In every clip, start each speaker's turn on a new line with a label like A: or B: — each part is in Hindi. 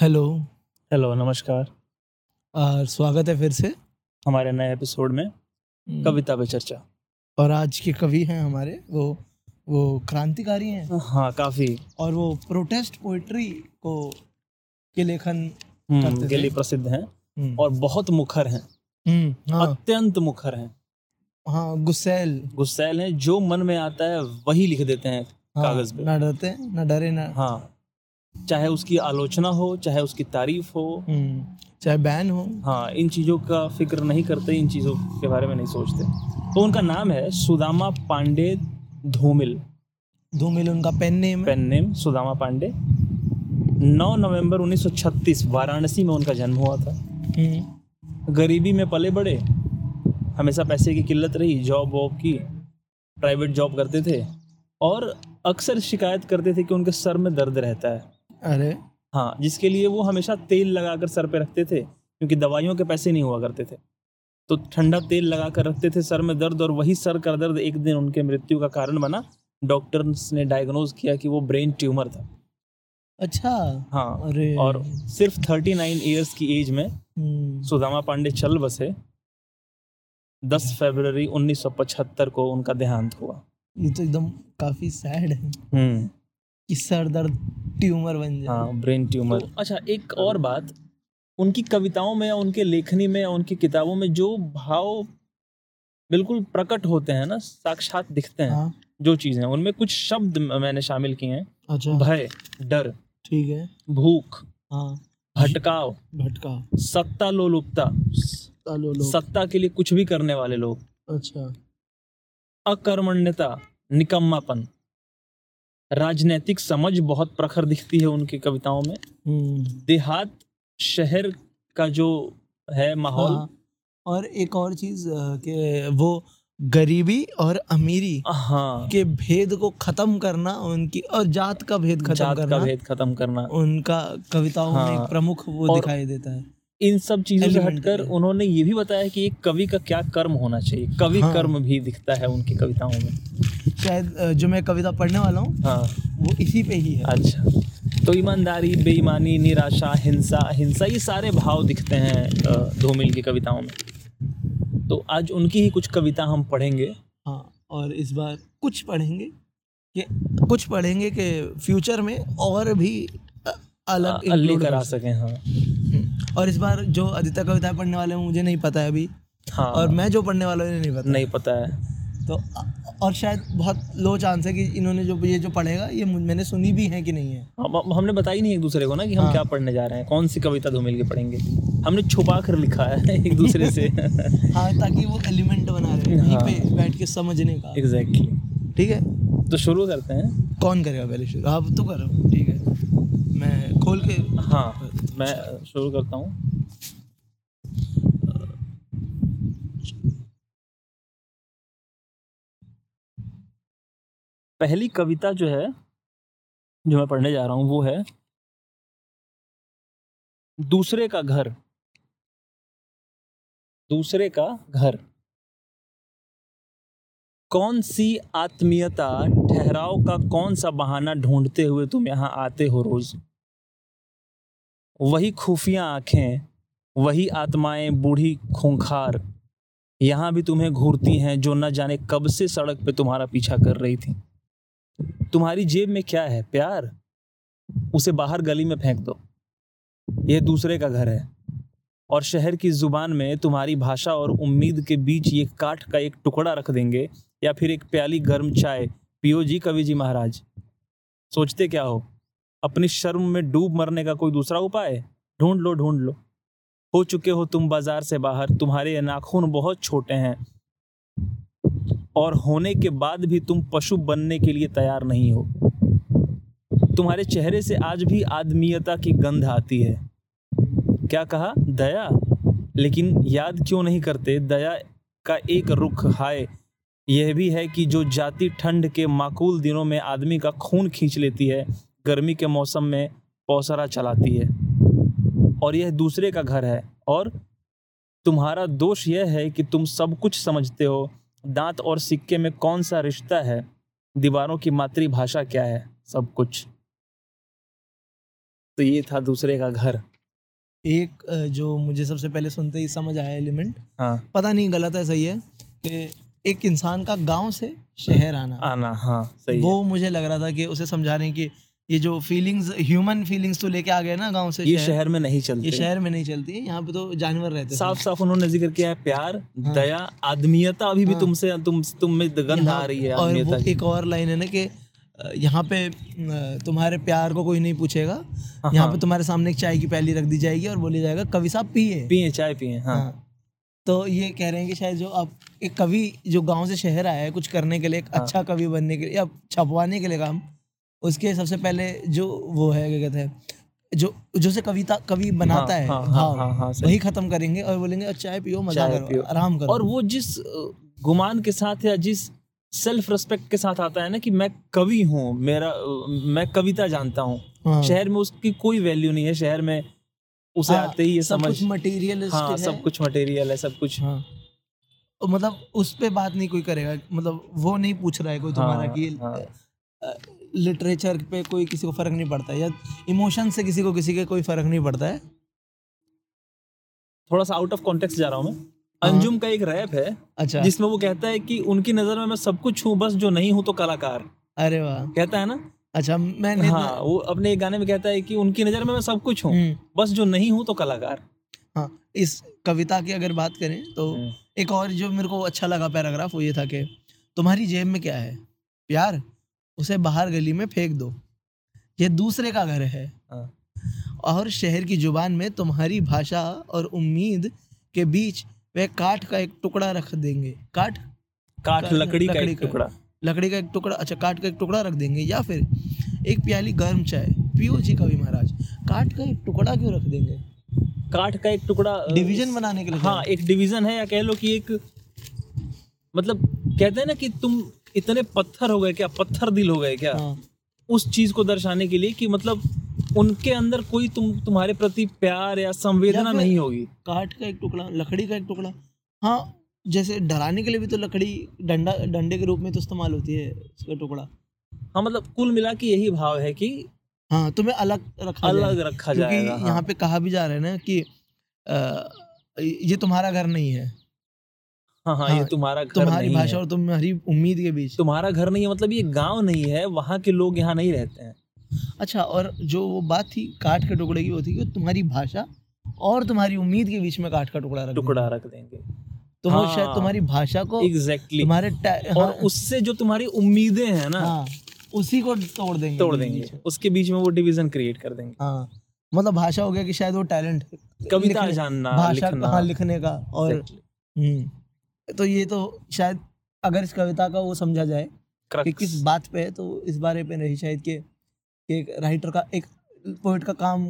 A: हेलो।
B: हेलो नमस्कार।
A: और स्वागत है फिर से।
B: हमारे नए एपिसोड में
A: हम्म,
B: कविता पे चर्चा।
A: और आज के कवि हैं हमारे वो वो क्रांतिकारी हैं।
B: हाँ काफ़ी।
A: और वो प्रोटेस्ट पोइट्री को के लेखन
B: हम्म, के लिए प्रसिद्ध हैं।
A: हम्म,
B: और बहुत मुखर हैं।
A: हाँ।
B: अत्यंत मुखर हैं।
A: हाँ गुस्सैल।
B: गुस्सैल हैं जो मन में आता है वही लिख देते हैं
A: हाँ,
B: कागज़ पे।
A: ना डरते ना डरे ना
B: हाँ। चाहे उसकी आलोचना हो चाहे उसकी तारीफ़ हो।
A: हम्म, चाहे बैन हो।
B: हाँ इन चीज़ों का फ़िक्र नहीं करते इन चीज़ों के बारे में नहीं सोचते। तो उनका नाम है सुदामा पांडे धूमिल।
A: धूमिल उनका पेन नेम है।
B: Pen name Sudama Pandey. 9 नवंबर 1936 वाराणसी में उनका जन्म हुआ था।
A: हम्म,
B: गरीबी में पले बड़े हमेशा पैसे की किल्लत रही जॉब वॉब की प्राइवेट जॉब करते थे। और अक्सर शिकायत करते थे कि उनके सर में दर्द रहता है।
A: अरे।
B: हाँ जिसके लिए वो हमेशा तेल लगाकर सर पे रखते थे क्योंकि दवाइयों के पैसे नहीं हुआ करते थे। तो ठंडा तेल लगा कर रखते थे सर में दर्द और वही सर का दर्द एक दिन उनके मृत्यु का कारण बना। डॉक्टर्स ने डायग्नोज किया कि वो ब्रेन ट्यूमर था।
A: अच्छा।
B: हाँ
A: अरे।
B: और सिर्फ़ 39 इयर्स की एज में
A: हम्म,
B: सुदामा पांडे चल बसे। 10 फरवरी 1975 को उनका देहांत हुआ।
A: ये तो एकदम काफ़ी सैड है।
B: हम्म।
A: कि सर दर्द ट्यूमर बन जाए।
B: हाँ ब्रेन ट्यूमर। तो, अच्छा एक और बात उनकी कविताओं में या उनके लेखनी में या उनकी किताबों में जो भाव बिल्कुल प्रकट होते हैं ना साक्षात दिखते हैं
A: हाँ।
B: जो चीज़ें उनमें कुछ शब्द मैंने शामिल किए हैं।
A: अच्छा।
B: भय डर
A: ठीक है।
B: भूख
A: हाँ।
B: भटकाव
A: भटका
B: सत्ता लोलुपता
A: तालो लोग
B: सत्ता के लिए कुछ भी करने वाले लोग।
A: अच्छा।
B: अकर्मण्यता निकम्मापन। राजनैतिक समझ बहुत प्रखर दिखती है उनकी कविताओं में।
A: हम्म।
B: देहात शहर का जो है माहौल।
A: हाँ, और एक और चीज़ के वो गरीबी और अमीरी
B: हाँ।
A: के भेद को खत्म करना उनकी और जात का भेद खत्म
B: जात का
A: करना
B: भेद खत्म करना।
A: उनका कविताओं में
B: हाँ,
A: एक प्रमुख वो दिखाई देता है।
B: इन सब चीज़ों से हटकर उन्होंने ये भी बताया कि एक कवि का क्या कर्म होना चाहिए। कवि
A: हाँ।
B: कर्म भी दिखता है उनकी कविताओं में।
A: शायद जो मैं कविता पढ़ने वाला हूँ
B: हाँ।
A: वो इसी पे ही है।
B: अच्छा। तो ईमानदारी बेईमानी निराशा हिंसा हिंसा ये सारे भाव दिखते हैं धूमिल की कविताओं में। तो आज उनकी ही कुछ कविता हम पढ़ेंगे।
A: हाँ और इस बार कुछ पढ़ेंगे कि कुछ पढ़ेंगे कि फ्यूचर में और भी अलग
B: लेकर आ सकें हाँ।
A: और इस बार जो आदित्य कविताएँ पढ़ने वाले हैं मुझे नहीं पता है अभी।
B: हाँ।
A: और मैं जो पढ़ने वाला हूँ नहीं पता
B: नहीं पता है।
A: तो और शायद बहुत लो चांस है कि इन्होंने जो ये जो पढ़ेगा ये मैंने सुनी भी है कि नहीं है।
B: हम हम- हमने बताई नहीं एक दूसरे को ना कि हम
A: हाँ।
B: क्या पढ़ने जा रहे हैं कौन सी कविता धूमिल के पढ़ेंगे। हमने छुपा कर लिखा है एक दूसरे से।
A: हाँ ताकि वो एलिमेंट बना रहे
B: हाँ।
A: पे बैठ के समझने का।
B: Exactly exactly.
A: ठीक है?
B: तो शुरू करते हैं।
A: कौन करेगा पहले शुरू? आप तो करो ठीक है। मैं खोल के
B: हाँ मैं शुरू करता हूँ। पहली कविता जो है, जो मैं पढ़ने जा रहा हूँ, वो है, दूसरे का घर। दूसरे का घर। कौन सी आत्मीयता ठहराव का कौन सा बहाना ढूंढते हुए तुम यहाँ आते हो रोज? वही खुफिया आँखें, वही आत्माएँ बूढ़ी खूंखार, यहाँ भी तुम्हें घूरती हैं जो न जाने कब से सड़क पे तुम्हारा पीछा कर रही थी। तुम्हारी जेब में क्या है, प्यार? उसे बाहर गली में फेंक दो। यह दूसरे का घर है, और शहर की ज़ुबान में तुम्हारी भाषा और उम्मीद के बीच ये काठ का एक टुकड़ा रख देंगे, या फिर एक प्याली गर्म चाय पियो जी कवि जी महाराज। सोचते क्या हो? अपनी शर्म में डूब मरने का कोई दूसरा उपाय? ढूंढ लो ढूंढ लो। हो चुके हो तुम बाज़ार से बाहर। तुम्हारे नाखून बहुत छोटे हैं। और होने के बाद भी तुम पशु बनने के लिए तैयार नहीं हो। तुम्हारे चेहरे से आज भी आदमीयता की गंध आती है। क्या कहा? दया? लेकिन याद क्यों नहीं करते? दया का एक रुख हाय, यह भी है कि जो जाति ठंड के माकूल दिनों में आदमी का खून खींच लेती है गर्मी के मौसम में पौसरा चलाती है। और यह दूसरे का घर है। और तुम्हारा दोष यह है कि तुम सब कुछ समझते हो। दांत और सिक्के में कौन सा रिश्ता है? दीवारों की मातृभाषा क्या है? सब कुछ। तो ये था दूसरे का घर।
A: एक जो मुझे सबसे पहले सुनते ही समझ आया एलिमेंट।
B: हाँ।
A: पता नहीं गलत है सही है कि एक इंसान का गाँव से शहर आना।
B: आना हाँ सही है।
A: वो मुझे लग रहा था कि उसे समझा रहे हैं कि ये जो फीलिंग्स ह्यूमन फीलिंग्स तो लेके आ गए ना गाँव से
B: ये
A: शहर।
B: शहर में नहीं चलती।
A: ये शहर में नहीं चलती है यहाँ पे तो जानवर रहते
B: साफ़ साफ़ उन्होंने ज़िक्र किया है प्यार हाँ। दया आदमीयता अभी भी
A: हाँ।
B: तुमसे तुम तुम में गंध आ रही है
A: और वो एक और लाइन है ना कि यहाँ पे तुम्हारे प्यार को कोई नहीं पूछेगा।
B: हाँ,
A: यहाँ पे तुम्हारे सामने एक चाय की प्याली रख दी जाएगी और बोली जाएगा कवि साहब पिए।
B: पिए चाय पिए हाँ।
A: हाँ। तो ये कह रहे हैं कि शायद जो अब एक कवि जो गाँव से शहर आया है कुछ करने के लिए एक
B: हाँ।
A: अच्छा कवि बनने के लिए या छपवाने के लिए काम उसके सबसे पहले जो वो है क्या कहते हैं जो जो से कविता कवि बनाता
B: हाँ,
A: है
B: हाँ, हाँ, हाँ, हाँ,
A: वही खत्म करेंगे और बोलेंगे "अब चाय पियो मज़ा
B: चाय
A: करो
B: पियो।
A: आराम करो
B: और वो जिस गुमान के साथ या जिस सेल्फ रिस्पेक्ट के साथ आता है ना कि मैं कवि हूँ मेरा मैं कविता जानता हूँ
A: हाँ।
B: शहर में उसकी कोई वैल्यू नहीं है शहर में उसे
A: हाँ,
B: आते ही ये
A: सब
B: समझ
A: कुछ मटेरियलिस्टिक
B: हाँ सब कुछ मटेरियल है सब कुछ
A: हाँ मतलब उस पर बात नहीं कोई करेगा मतलब वो नहीं पूछ रहा है कोई तुम्हारा
B: हाँ,
A: कि
B: हाँ।
A: लिटरेचर पे कोई किसी को फ़र्क नहीं पड़ता है या इमोशन से किसी को किसी के कोई फ़र्क नहीं पड़ता है।
B: थोड़ा सा आउट ऑफ़ कॉन्टेक्स्ट जा रहा हूँ मैं।
A: हाँ।
B: अंजुम का एक रैप है
A: अच्छा।
B: जिसमें वो कहता है कि उनकी नज़र में मैं सब कुछ हूँ बस जो नहीं हूँ तो कलाकार।
A: अरे वाह।
B: कहता है ना?
A: अच्छा मैंने
B: हाँ वो अपने एक गाने में कहता है कि उनकी नज़र में मैं सब कुछ हूँ
A: हम्म,
B: बस जो नहीं हूँ तो कलाकार।
A: हाँ इस कविता की अगर बात करें तो
B: हम्म।
A: एक और जो मेरे को अच्छा लगा पैराग्राफ वो ये था कि तुम्हारी जेब में क्या है? प्यार? उसे बाहर गली में फेंक दो। ये दूसरे का घर है।
B: हाँ।
A: और शहर की ज़ुबान में तुम्हारी भाषा और उम्मीद के बीच वे काठ का एक टुकड़ा रख देंगे। काठ?
B: काठ
A: का-
B: लकड़ी का एक। टुकड़ा।
A: लकड़ी का एक टुकड़ा अच्छा काठ का एक टुकड़ा रख देंगे या फिर एक प्याली गर्म चाय। पियो जी कवि महाराज काठ का एक टुकड़ा क्यों रख देंगे?
B: काठ का एक टुकड़ा
A: डिवीज़न बनाने के लिए
B: हाँ एक डिवीज़न है या कह लो कि एक मतलब कहते हैं ना कि तुम इतने पत्थर हो गए क्या? पत्थर दिल हो गए क्या?
A: हाँ।
B: उस चीज़ को दर्शाने के लिए कि मतलब उनके अंदर कोई तुम तुम्हारे प्रति प्यार या संवेदना नहीं होगी।
A: काठ का एक टुकड़ा लकड़ी का एक टुकड़ा। हाँ जैसे डराने के लिए भी तो लकड़ी डंडा डंडे के रूप में तो इस्तेमाल होती है उसका टुकड़ा।
B: हाँ मतलब कुल मिला के यही भाव है कि
A: हाँ तुम्हें अलग रखा
B: अलग
A: जाए।
B: रखा जाएगा हाँ।
A: यहाँ पे कहा भी जा रहा है ना कि अ, ये तुम्हारा घर नहीं है।
B: हाँ हाँ ये
A: हाँ,
B: तुम्हारा घर
A: तुम्हारी
B: नहीं
A: भाषा
B: है।
A: और तुम्हारी उम्मीद के बीच।
B: तुम्हारा घर नहीं है मतलब ये गाँव नहीं है वहाँ के लोग यहाँ नहीं रहते हैं।
A: अच्छा और जो वो बात थी काठ के टुकड़े की वो थी कि तुम्हारी भाषा और तुम्हारी उम्मीद के बीच में काठ का टुकड़ा रख
B: टुकड़ा रख देंगे।
A: तो वो
B: हाँ।
A: शायद तुम्हारी भाषा को
B: एग्जैक्टली
A: तुम्हारे
B: और
A: हाँ,
B: उससे जो तुम्हारी उम्मीदें हैं ना
A: हाँ उसी को तोड़ देंगे
B: तोड़ देंगे। उसके बीच में वो डिवीज़न क्रिएट कर देंगे।
A: हाँ मतलब भाषा हो गया कि शायद वो टैलेंट
B: कविता जानना
A: भाषा
B: लिखना।
A: हाँ लिखने का और हम्म। तो ये तो शायद अगर इस कविता का वो समझा जाए कि किस बात पे है तो इस बारे पे नहीं शायद कि कि एक राइटर का एक पोइट का काम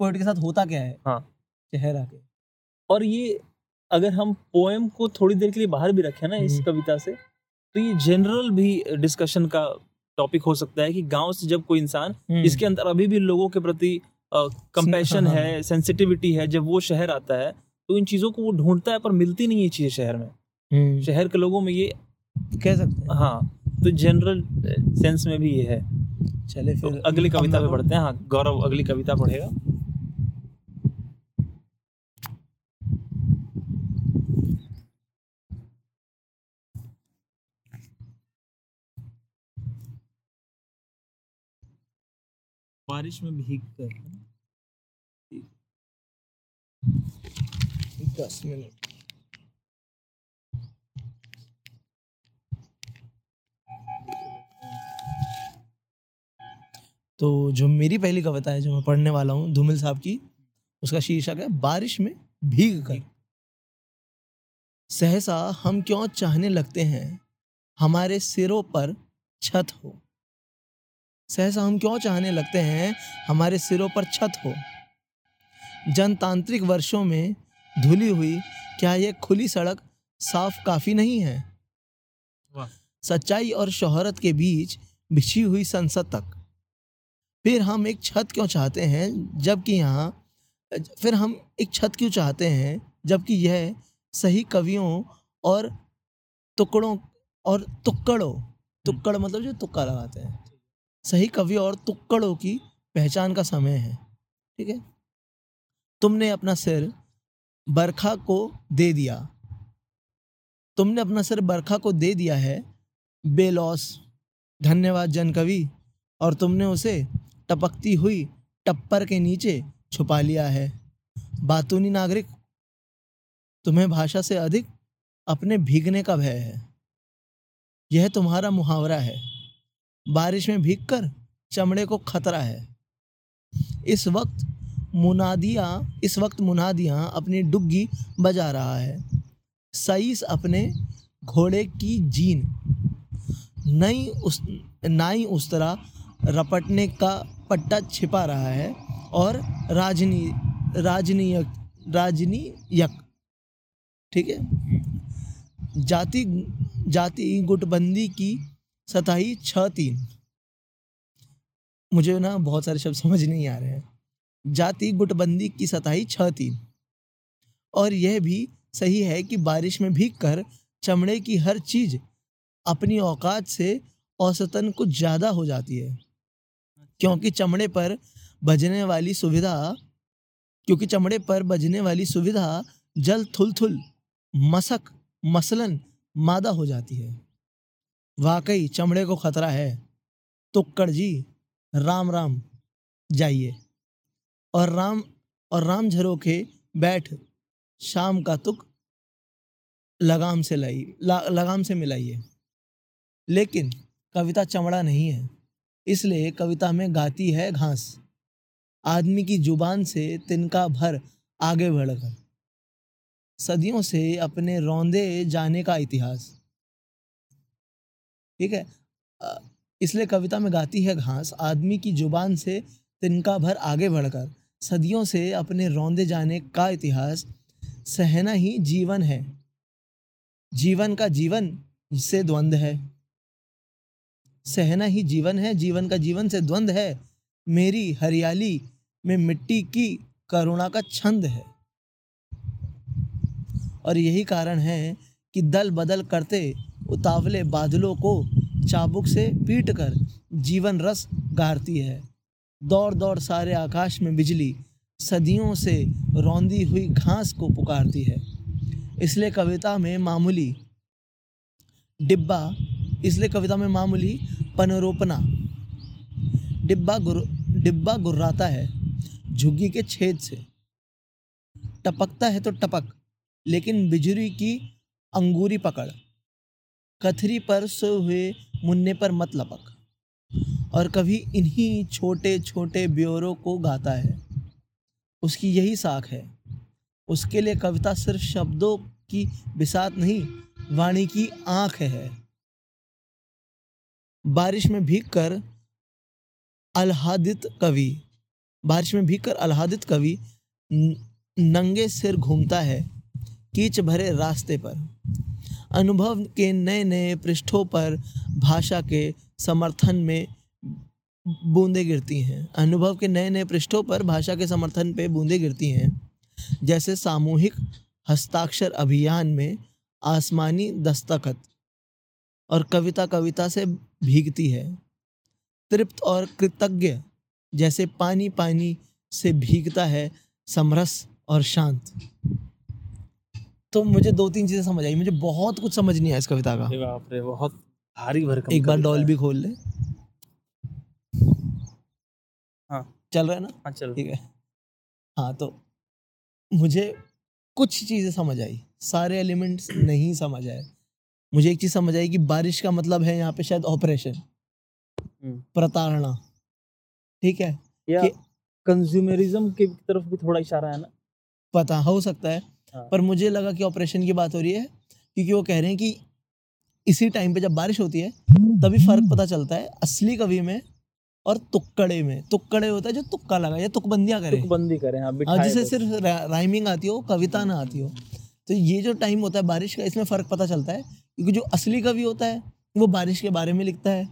A: पोइट के साथ होता क्या है?
B: हाँ।
A: शहर आके
B: और ये अगर हम पोएम को थोड़ी देर के लिए बाहर भी रखें ना इस
A: हम्म।
B: कविता से तो ये जनरल भी डिस्कशन का टॉपिक हो सकता है कि गाँव से जब कोई इंसान इसके अंदर अभी भी लोगों के प्रति कंपैशन
A: हाँ,
B: है सेंसिटिविटी है जब वो शहर आता है तो इन चीज़ों को वो ढूंढता है पर मिलती नहीं है चीज़ें शहर में।
A: हम्म,
B: शहर के लोगों में ये
A: कह सकते हैं।
B: हाँ तो जनरल सेंस में भी ये है।
A: चले फिर।
B: तो
A: अगली
B: कविता पे पढ़ते हैं। हाँ गौरव अगली कविता पढ़ेगा। बारिश में भीग कर
A: दस मिनट। तो जो मेरी पहली कविता है जो मैं पढ़ने वाला हूँ धूमिल साहब की उसका शीर्षक है बारिश में भीग कर। सहसा हम क्यों चाहने लगते हैं? हमारे सिरों पर छत हो। सहसा हम क्यों चाहने लगते हैं? हमारे सिरों पर छत हो। जनतांत्रिक वर्षों में धुली हुई क्या ये खुली सड़क साफ़ काफ़ी नहीं है? सच्चाई और शोहरत के बीच बिछी हुई संसद तक। फिर हम एक छत क्यों चाहते हैं? जबकि यहाँ फिर हम एक छत क्यों चाहते हैं? जबकि यह सही कवियों और टुकड़ों और तुक्कड़ों तुक्कड़ मतलब जो तुक्का लगाते हैं। सही कवियों और तुक्कड़ों की पहचान का समय है ठीक है? तुमने अपना सिर बरखा को दे दिया। तुमने अपना सिर बरखा को दे दिया है बेलौस धन्यवाद जन कवि और तुमने उसे टपकती हुई टप्पर के नीचे छुपा लिया है। बातूनी नागरिक, तुम्हें भाषा से अधिक अपने भीगने का भय है। यह तुम्हारा मुहावरा है। बारिश में भीगकर चमड़े को खतरा है। इस वक्त मुनादिया, इस वक्त मुनादिया अपनी डुग्गी बजा रहा है। सईस अपने घोड़े की जीन, नई उस, नाई उस तरह रपटने का पट्टा छिपा रहा है और राजनी, राजनीयक राजनीयक, ठीक है? जाति जाति गुटबंदी की सताही छ तीन। मुझे ना बहुत सारे शब्द समझ नहीं आ रहे हैं। जाति गुटबंदी की सताही छ तीन। और यह भी सही है कि बारिश में भीग कर चमड़े की हर चीज़ अपनी औकात से औसतन कुछ ज़्यादा हो जाती है। क्योंकि चमड़े पर बजने वाली सुविधा क्योंकि चमड़े पर बजने वाली सुविधा जल थुल थुल मसक मसलन मादा हो जाती है। वाकई चमड़े को खतरा है। तुक्कड़ जी राम राम जाइए। और राम और राम झरोखे बैठ शाम का तुक लगाम से लाई ला, लगाम से मिलाइए। लेकिन कविता चमड़ा नहीं है। इसलिए कविता में गाती है घास। आदमी की ज़ुबान से तिनका भर आगे बढ़कर। सदियों से अपने रौंदे जाने का इतिहास। ठीक है? इसलिए कविता में गाती है घास। आदमी की ज़ुबान से तिनका भर आगे बढ़कर। सदियों से अपने रौंदे जाने का इतिहास। सहना ही जीवन है। जीवन का जीवन से द्वंद्व है। सहना ही जीवन है, जीवन का जीवन से द्वंद्व है। मेरी हरियाली में मिट्टी की करुणा का छंद है। और यही कारण है कि दल बदल करते उतावले बादलों को चाबुक से पीट कर जीवन रस गारती है। दौड़ दौड़ सारे आकाश में बिजली सदियों से रौंदी हुई घास को पुकारती है। इसलिए कविता में मामूली डिब्बा इसलिए कविता में मामूली पनरोपना। डिब्बा गुर, डिब्बा गुर्राता है झुग्गी के छेद से। टपकता है तो टपक, लेकिन बिजली की अंगूरी पकड़। कथरी पर सोए हुए मुन्ने पर मत लपक, और कभी इन्हीं छोटे छोटे ब्योरों को गाता है। उसकी यही साख है। उसके लिए कविता सिर्फ़ शब्दों की बिसात नहीं, वाणी की आँख है। बारिश में भीग कर आह्लादित कवि, बारिश में भीग कर आह्लादित कवि नंगे सिर घूमता है, कीच भरे रास्ते पर। अनुभव के नए नए पृष्ठों पर भाषा के समर्थन में बूंदें गिरती हैं। अनुभव के नए नए पृष्ठों पर भाषा के समर्थन पे बूंदें गिरती हैं। जैसे सामूहिक हस्ताक्षर अभियान में आसमानी दस्तखत। और कविता कविता से भीगती है। तृप्त और कृतज्ञ जैसे पानी पानी से भीगता है समरस और शांत। तो मुझे दो तीन चीज़ें समझ आई। मुझे बहुत कुछ समझ नहीं आया इस कविता का।
B: बाप रे बहुत भारी भरकम
A: एक बार डॉल भी खोल ले।
B: हाँ।
A: चल रहा है ना?
B: हाँ चल।
A: ठीक है। हाँ तो मुझे कुछ चीज़ें समझ आई। सारे एलिमेंट्स नहीं समझ आए। मुझे एक चीज़ समझ आई कि बारिश का मतलब है यहाँ पे शायद ऑपरेशन।
B: हम्म।
A: प्रताड़ना। ठीक है?
B: या
A: कि-
B: कंज्यूमरिज्म की तरफ़ भी थोड़ा इशारा है ना?
A: पता हो सकता है।
B: हाँ।
A: पर मुझे लगा कि ऑपरेशन की बात हो रही है क्योंकि वो कह रहे हैं कि इसी टाइम पे जब बारिश होती है तभी फ़र्क पता चलता है असली कवि में और तुक्कड़े में। तुक्कड़े होता है जो तुक्का लगा या तुकबंदियाँ करे।
B: तुकबंदी करें हाँ
A: हाँ जिसे सिर्फ़ रा- राइमिंग आती हो कविता ना आती हो। तो ये जो टाइम होता है बारिश का इसमें फ़र्क पता चलता है? क्योंकि जो असली कवि होता है वो बारिश के बारे में लिखता है।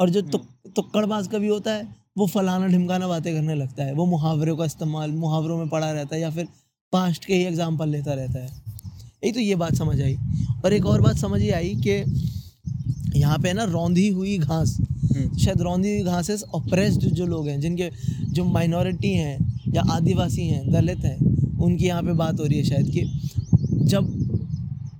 A: और जो तुक तुक्कड़बाज कवि होता है वो फलाना ढिमकाना बातें करने लगता है। वो मुहावरों का इस्तेमाल मुहावरों में पड़ा रहता है या फिर पास्ट के ही एग्ज़ाम्पल लेता रहता है। एक तो ये बात समझ आई। और एक और बात समझ ही आई कि यहाँ पे है ना रौंधी हुई घास।
B: हम्म।
A: शायद रौंदी हुई घासेस ऑप्रेस्ड जो लोग हैं जिनके जो माइनॉरिटी हैं या आदिवासी हैं दलित हैं उनकी यहाँ पे बात हो रही है शायद कि जब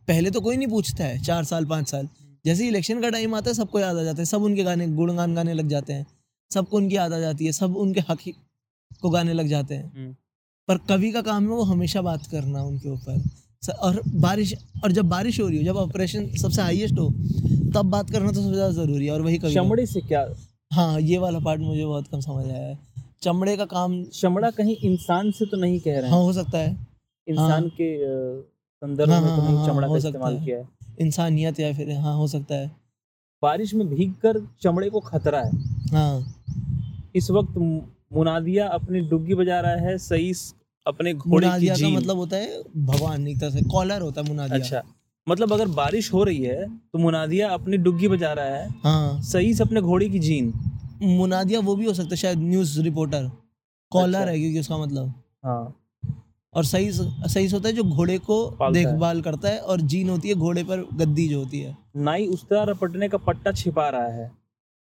A: पहले तो कोई नहीं पूछता है चार साल पाँच साल जैसे ही इलेक्शन का टाइम आता है सबको याद आ जाता है सब उनके गाने गुणगान गाने लग जाते हैं सबको उनकी याद आ जाती है सब उनके हक को गाने लग जाते हैं।
B: हम्म।
A: पर कवि का काम है वो हमेशा बात करना उनके ऊपर। और बारिश और जब बारिश हो रही हो जब ऑपरेशन सबसे हाईएस्ट हो तब बात करना तो सबसे ज़्यादा ज़रूरी है और वही कवि
B: चमड़े से क्या?
A: हाँ ये वाला पार्ट मुझे बहुत कम समझ आया है। चमड़े का काम
B: चमड़ा कहीं इंसान से तो नहीं कह रहे
A: हाँ।
B: हो
A: सकता है।
B: इंसान के अ, संदर्भ
A: हाँ,
B: में
A: हाँ,
B: तो नहीं
A: हाँ,
B: चमड़ा
A: हो
B: का इस्तेमाल किया है।
A: इंसानियत या फिर हाँ हो सकता है।
B: बारिश में भीगकर चमड़े को खतरा है।
A: हाँ।
B: इस वक्त मुनादिया अपनी डुग्गी बजा रहा है सईस अपने घोड़े की
A: मुनादिया का मतलब होता है भगवान एक तरह से कॉलर होता है मुनादिया।
B: अच्छा मतलब अगर बारिश हो रही है तो मुनादिया अपनी डुग्गी बजा रहा है
A: हाँ।
B: सईस अपने घोड़े की जीन
A: मुनादिया वो भी हो सकता है शायद न्यूज़ रिपोर्टर कॉलर
B: अच्छा।
A: है क्योंकि उसका मतलब।
B: हाँ।
A: और सही सही होता है जो घोड़े को देखभाल करता है और जीन होती है घोड़े पर गद्दी जो होती है।
B: नाई उस्तरा रपटने का पट्टा छिपा रहा है।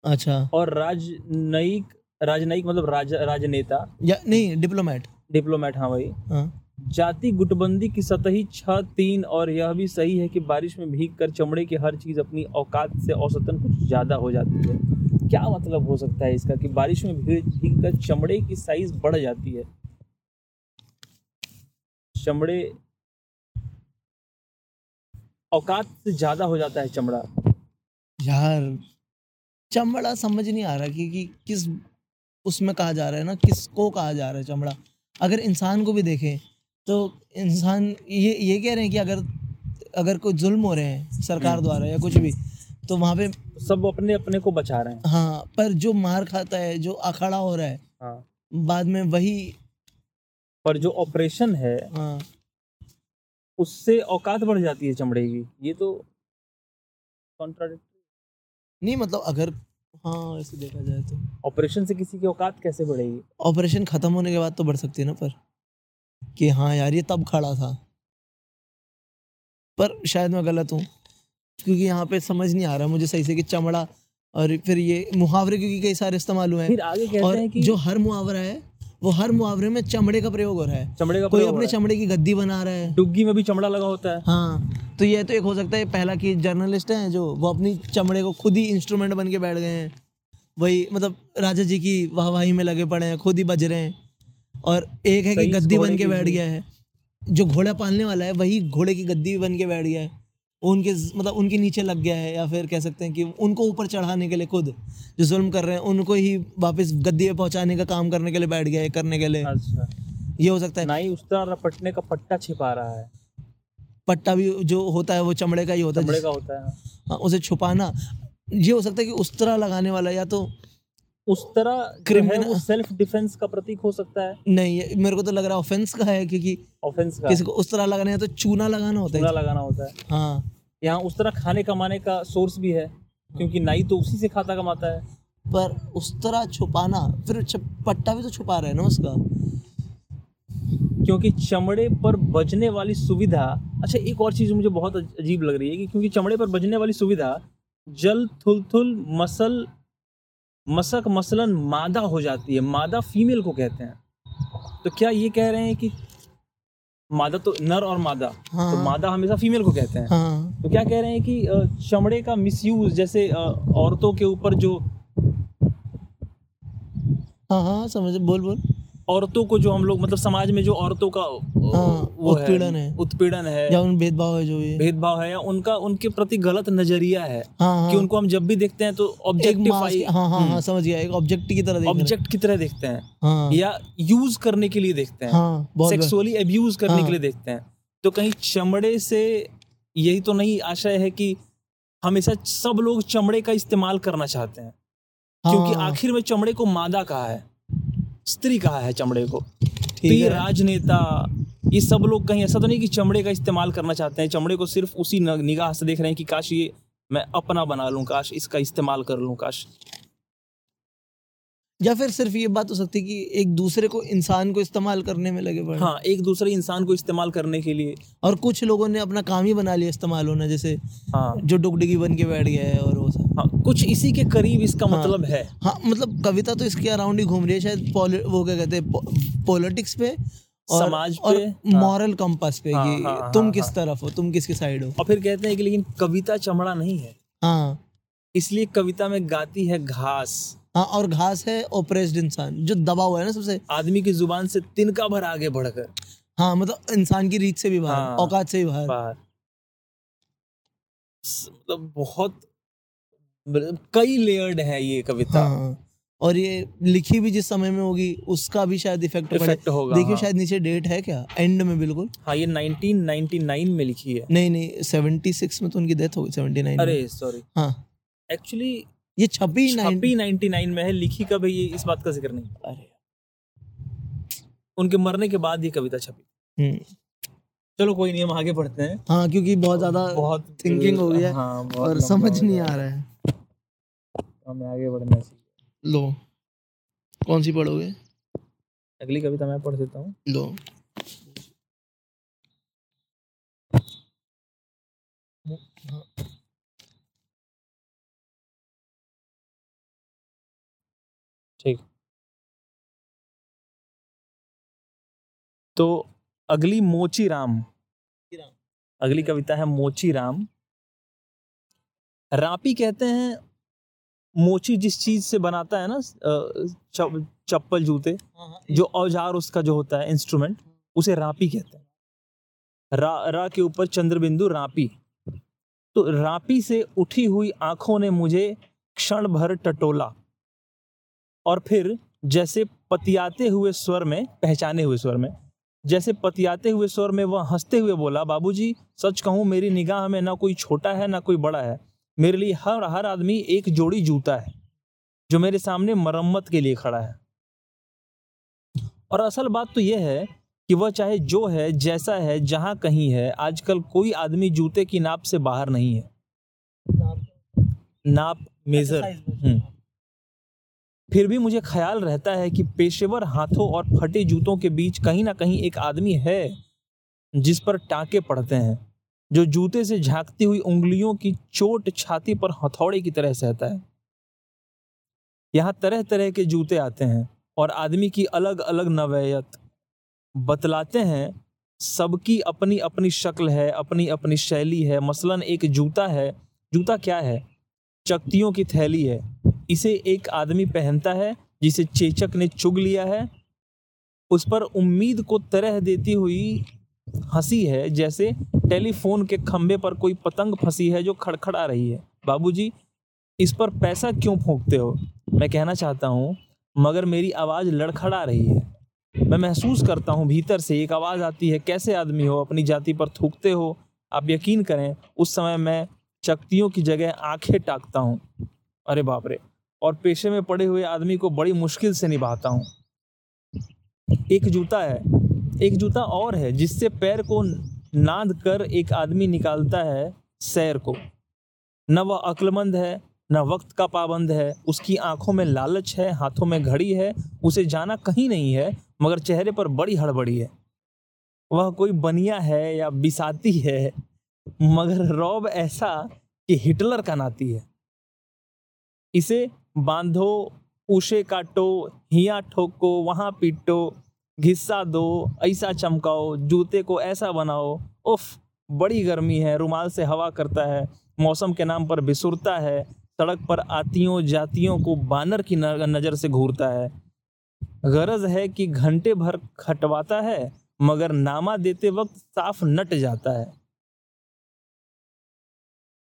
A: अच्छा।
B: और राजनयिक राजनयिक मतलब राज राजनेता।
A: या नहीं डिप्लोमेट
B: डिप्लोमेट हाँ भाई।
A: हाँ।
B: जाति गुटबंदी की सतही छह तीन और यह भी सही है कि बारिश में भीग कर चमड़े की हर चीज़ अपनी औकात से औसतन कुछ ज़्यादा हो जाती है। क्या मतलब हो सकता है इसका कि बारिश में भीग कर चमड़े की साइज़ बढ़ जाती है? चमड़े औकात से ज़्यादा हो जाता है चमड़ा।
A: यार चमड़ा समझ नहीं आ रहा कि, कि किस उसमें कहा जा रहा है ना किसको कहा जा रहा है चमड़ा। अगर इंसान को भी देखें तो इंसान ये ये कह रहे हैं कि अगर अगर कोई जुल्म हो रहे हैं सरकार
B: हम्म।
A: द्वारा या कुछ भी तो वहाँ पे
B: सब अपने अपने को बचा रहे हैं।
A: हाँ पर जो मार खाता है जो अखाड़ा हो रहा है
B: हाँ।
A: बाद में वही
B: पर जो ऑपरेशन है
A: हाँ।
B: उससे औकात बढ़ जाती है चमड़े की। ये तो कॉन्ट्राडिक्ट
A: नहीं मतलब अगर हाँ ऐसे देखा जाए तो।
B: ऑपरेशन से किसी की औकात कैसे बढ़ेगी?
A: ऑपरेशन खत्म होने के बाद तो बढ़ सकती है ना पर। कि हाँ यार ये तब खड़ा था। पर शायद मैं गलत हूँ क्योंकि यहाँ पे समझ नहीं आ रहा मुझे सही से कि चमड़ा और फिर ये मुहावरे क्योंकि कई सारे इस्तेमाल हुए हैं। और
B: हैं कि
A: जो हर मुहावरा है वो हर मुहावरे में चमड़े का प्रयोग हो रहा है।
B: चमड़े का
A: कोई अपने चमड़े की गद्दी बना रहा है।
B: डुग्गी में भी चमड़ा लगा होता है।
A: हाँ तो ये तो एक हो सकता है पहला कि जर्नलिस्ट हैं जो वो अपनी चमड़े को खुद ही इंस्ट्रूमेंट बन के बैठ गए हैं। वही मतलब राजा जी की वाहवाही में लगे पड़े हैं खुद ही बज रहे हैं। और एक है कि गद्दी बन के बैठ गया है। जो घोड़ा पालने वाला है वही घोड़े की गद्दी भी बन के बैठ गया है। उनके मतलब उनके नीचे लग गया है या फिर कह सकते हैं कि उनको ऊपर चढ़ाने के लिए खुद जो जुल्म कर रहे हैं उनको ही वापस गद्दी पे पहुँचाने का काम करने के लिए बैठ गया है करने के लिए।
B: अच्छा।
A: ये हो सकता है।
B: नाई उस्ता रपटने का पट्टा छिपा रहा है।
A: पट्टा भी जो होता है वो चमड़े का ही होता है
B: चमड़े का होता है
A: हाँ, उसे छुपाना। ये हो सकता है कि उस तरह लगाने वाला या तो
B: उस तरह वो सेल्फ डिफेंस का प्रतीक हो सकता है।
A: नहीं मेरे को तो लग रहा है ऑफेंस का है क्योंकि
B: ऑफेंस का।
A: किसी को उस तरह लगाना है तो चूना लगाना होता है।
B: लगाना होता है।
A: हाँ।
B: यहाँ उस तरह खाने कमाने का सोर्स भी है क्योंकि नाई तो उसी से खाता कमाता है।
A: पर उस तरह छुपाना फिर पट्टा भी तो छुपा रहे है ना उसका?
B: क्योंकि चमड़े पर बजने वाली सुविधा अच्छा एक और चीज़ मुझे बहुत अजीब लग रही है कि क्योंकि चमड़े पर बजने वाली सुविधा जल थुल थुल मसल मसक मसलन मादा हो जाती है मादा फीमेल को कहते हैं। तो क्या ये कह रहे हैं कि मादा तो नर और मादा
A: हाँ।
B: तो मादा हमेशा फीमेल को कहते हैं।
A: हाँ।
B: तो क्या कह रहे हैं कि चमड़े का मिसयूज जैसे औरतों के ऊपर जो
A: हाँ हाँ समझ बोल बोल।
B: औरतों को जो हम लोग मतलब समाज में जो औरतों का
A: हाँ,
B: वो
A: उत्पीड़न है।
B: उत्पीड़न है।
A: या उन भेदभाव है जो ये
B: भेदभाव है या उनका उनके प्रति गलत नज़रिया है
A: हाँ हाँ।
B: कि उनको हम जब भी देखते हैं तो ऑब्जेक्टिफाई
A: हाँ हाँ हाँ समझ गया। एक ऑब्जेक्ट की तरह हैं।
B: ऑब्जेक्ट की तरह देखते हैं।
A: हाँ।
B: या यूज़ करने के लिए देखते हैं।
A: हाँ
B: सेक्सुअली अब्यूज करने
A: हाँ।
B: के लिए देखते हैं। तो कहीं चमड़े से यही तो नहीं आशय है कि हमेशा सब लोग चमड़े का इस्तेमाल करना चाहते हैं। क्योंकि
A: हाँ,
B: आखिर में चमड़े को मादा कहा है। स्त्री कहा है चमड़े को। तो ये राजनेता ये सब लोग कहीं ऐसा तो नहीं कि चमड़े का इस्तेमाल करना चाहते हैं चमड़े को सिर्फ़ उसी निगाह से देख रहे हैं कि काश ये मैं अपना बना लूँ काश इसका इस्तेमाल कर लूँ काश
A: या फिर सिर्फ़ ये बात हो सकती है कि एक दूसरे को इंसान को इस्तेमाल करने में लगे पड़े?
B: हाँ एक दूसरे इंसान को इस्तेमाल करने के लिए।
A: और कुछ लोगों ने अपना काम ही बना लिया इस्तेमाल होना जैसे
B: हाँ।
A: जो डुगडुगी बन के बैठ गया है और वो सब।
B: हाँ कुछ इसी के करीब इसका
A: हाँ।
B: मतलब है।
A: हाँ मतलब कविता तो इसके अराउंड ही घूम रही है शायद वो क्या कहते हैं पॉलिटिक्स पे और,
B: समाज पे, हाँ।
A: मॉरल कंपास पे
B: हाँ,
A: कि
B: हाँ,
A: तुम
B: हाँ,
A: किस
B: हाँ।
A: तरफ़ हो तुम किसकी साइड हो।
B: और फिर कहते हैं कि लेकिन कविता चमड़ा नहीं है।
A: हाँ।
B: इसलिए कविता में गाती है घास।
A: हाँ और घास है ओप्रेस्ड इंसान जो दबा हुआ है ना सबसे।
B: आदमी की ज़ुबान से तिनका भर आगे बढ़कर।
A: हाँ मतलब इंसान की रीत से भी बाहर
B: हाँ।
A: औकात से भी बाहर।
B: मतलब बहुत मतलब कई लेयर्ड है ये कविता।
A: हाँ और ये लिखी भी जिस समय में होगी उसका भी शायद इफ़ेक्ट
B: इफ़ेक्ट होगा
A: देखियो
B: हाँ।
A: शायद नीचे डेट है क्या? एंड में बिल्कुल।
B: हाँ ये 1999 में लिखी है।
A: नहीं नहीं 76 में तो उनकी डेथ हो गई 79 में।
B: अरे सॉरी
A: हाँ।
B: एक्चुअली
A: ये छपी
B: छपी 99 में है लिखी कब है ये इस बात का ज़िक्र नहीं।
A: अरे।
B: उनके मरने के बाद ये कविता छपी।
A: हम्म,
B: चलो कोई नहीं हम आगे बढ़ते हैं।
A: हाँ क्योंकि बहुत ज़्यादा
B: बहुत
A: थिंकिंग हो गई है
B: हाँ,
A: और समझ नहीं आ रहा है।
B: हमें आगे बढ़ना चाहिए
A: लो। कौन सी पढ़ोगे?
B: अगली कविता मैं पढ़ देता हूँ।
A: लो।
B: ठीक तो अगली मोची राम अगली कविता है मोची राम रापी कहते हैं मोची जिस चीज़ से बनाता है ना चप्पल जूते जो औज़ार उसका जो होता है इंस्ट्रूमेंट उसे रापी कहते हैं। रा रा के ऊपर चंद्रबिंदु रापी। तो रापी से उठी हुई आँखों ने मुझे क्षण भर टटोला। और फिर जैसे पतियाते हुए स्वर में पहचाने हुए स्वर में जैसे पतियाते हुए स्वर में वह हँसते हुए बोला बाबूजी सच कहूँ मेरी निगाह में ना कोई छोटा है ना कोई बड़ा है। मेरे लिए हर हर आदमी एक जोड़ी जूता है जो मेरे सामने मरम्मत के लिए खड़ा है। और असल बात तो यह है कि वह चाहे जो है जैसा है जहाँ कहीं है आजकल कोई आदमी जूते की नाप से बाहर नहीं है। नाप? मेजर। फिर भी मुझे ख्याल रहता है कि पेशेवर हाथों और फटे जूतों के बीच कहीं ना कहीं एक आदमी है, जिस पर टाके पड़ते हैं, जो जूते से झांकती हुई उंगलियों की चोट छाती पर हथौड़े की तरह सहता है। यहाँ तरह तरह के जूते आते हैं और आदमी की अलग अलग नवैयत। बतलाते हैं, सबकी अपनी अपनी शक्ल है अपनी अपनी शैली है, मसलन एक जूता है, जूता क्या है? चकतियों की थैली है। इसे एक आदमी पहनता है, जिसे चेचक ने चुग लिया है। उस पर उम्मीद को तरह देती हुई हँसी है, जैसे टेलीफोन के खंभे पर कोई पतंग फंसी है जो खड़खड़ा रही है। बाबूजी, इस पर पैसा क्यों फूंकते हो? मैं कहना चाहता हूँ, मगर मेरी आवाज़ लड़खड़ा रही है। मैं महसूस करता हूँ, भीतर से एक आवाज़ आती है, कैसे आदमी हो, अपनी जाति पर थूकते हो? आप यकीन करें, उस समय मैं चकतियों की जगह आँखें टाकता हूँ। अरे बाप रे। और पेशे में पड़े हुए आदमी को बड़ी मुश्किल से निभाता हूँ। एक जूता है, एक जूता और है जिससे पैर को नाद कर एक आदमी निकालता है सैर को। न वह अक्लमंद है, न वक्त का पाबंद है, उसकी आँखों में लालच है, हाथों में घड़ी है, उसे जाना कहीं नहीं है, मगर चेहरे पर बड़ी हड़बड़ी है। वह कोई बनिया है या बिसाती है, मगर रौब ऐसा कि हिटलर का नाती है। इसे बांधो, उशे काटो, हिया ठोको, वहाँ पीटो, घिस्सा दो, ऐसा चमकाओ, जूते को ऐसा बनाओ। उफ, बड़ी गर्मी है, रुमाल से हवा करता है, मौसम के नाम पर बिसुरता है, सड़क पर आतियों जातियों को बानर की नज़र से घूरता है। गरज है कि घंटे भर खटवाता है, मगर नामा देते वक्त साफ़ नट जाता है।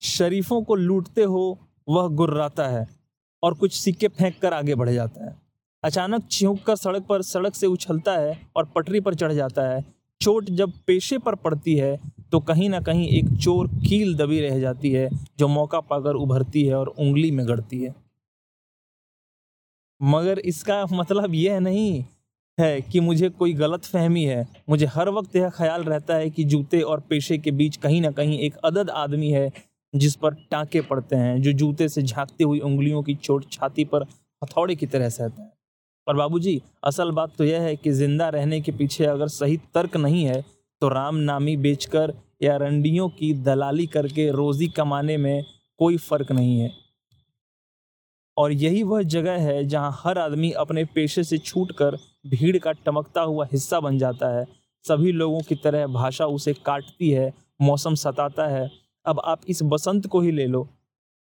B: शरीफों को लूटते हो, वह गुर्राता है। और कुछ सिक्के फेंक कर आगे बढ़ जाता है। अचानक चिंक कर सड़क पर, सड़क से उछलता है और पटरी पर चढ़ जाता है। चोट जब पेशे पर पड़ती है तो कहीं ना कहीं एक चोर कील दबी रह जाती है, जो मौका पाकर उभरती है और उंगली में गड़ती है। मगर इसका मतलब यह नहीं है कि मुझे कोई गलत फहमी है। मुझे हर वक्त यह ख्याल रहता है कि जूते और पेशे के बीच कहीं ना कहीं एक अदद आदमी है जिस पर टाके पड़ते हैं, जो जूते से झांकती हुई उंगलियों की चोट छाती पर हथौड़े की तरह सहता है। और बाबूजी, असल बात तो यह है कि ज़िंदा रहने के पीछे अगर सही तर्क नहीं है तो राम नामी बेचकर या रंडियों की दलाली करके रोजी कमाने में कोई फ़र्क नहीं है। और यही वह जगह है जहाँ हर आदमी अपने पेशे से छूटकर भीड़ का टमकता हुआ हिस्सा बन जाता है। सभी लोगों की तरह भाषा उसे काटती है, मौसम सताता है अब आप इस बसंत को ही ले लो।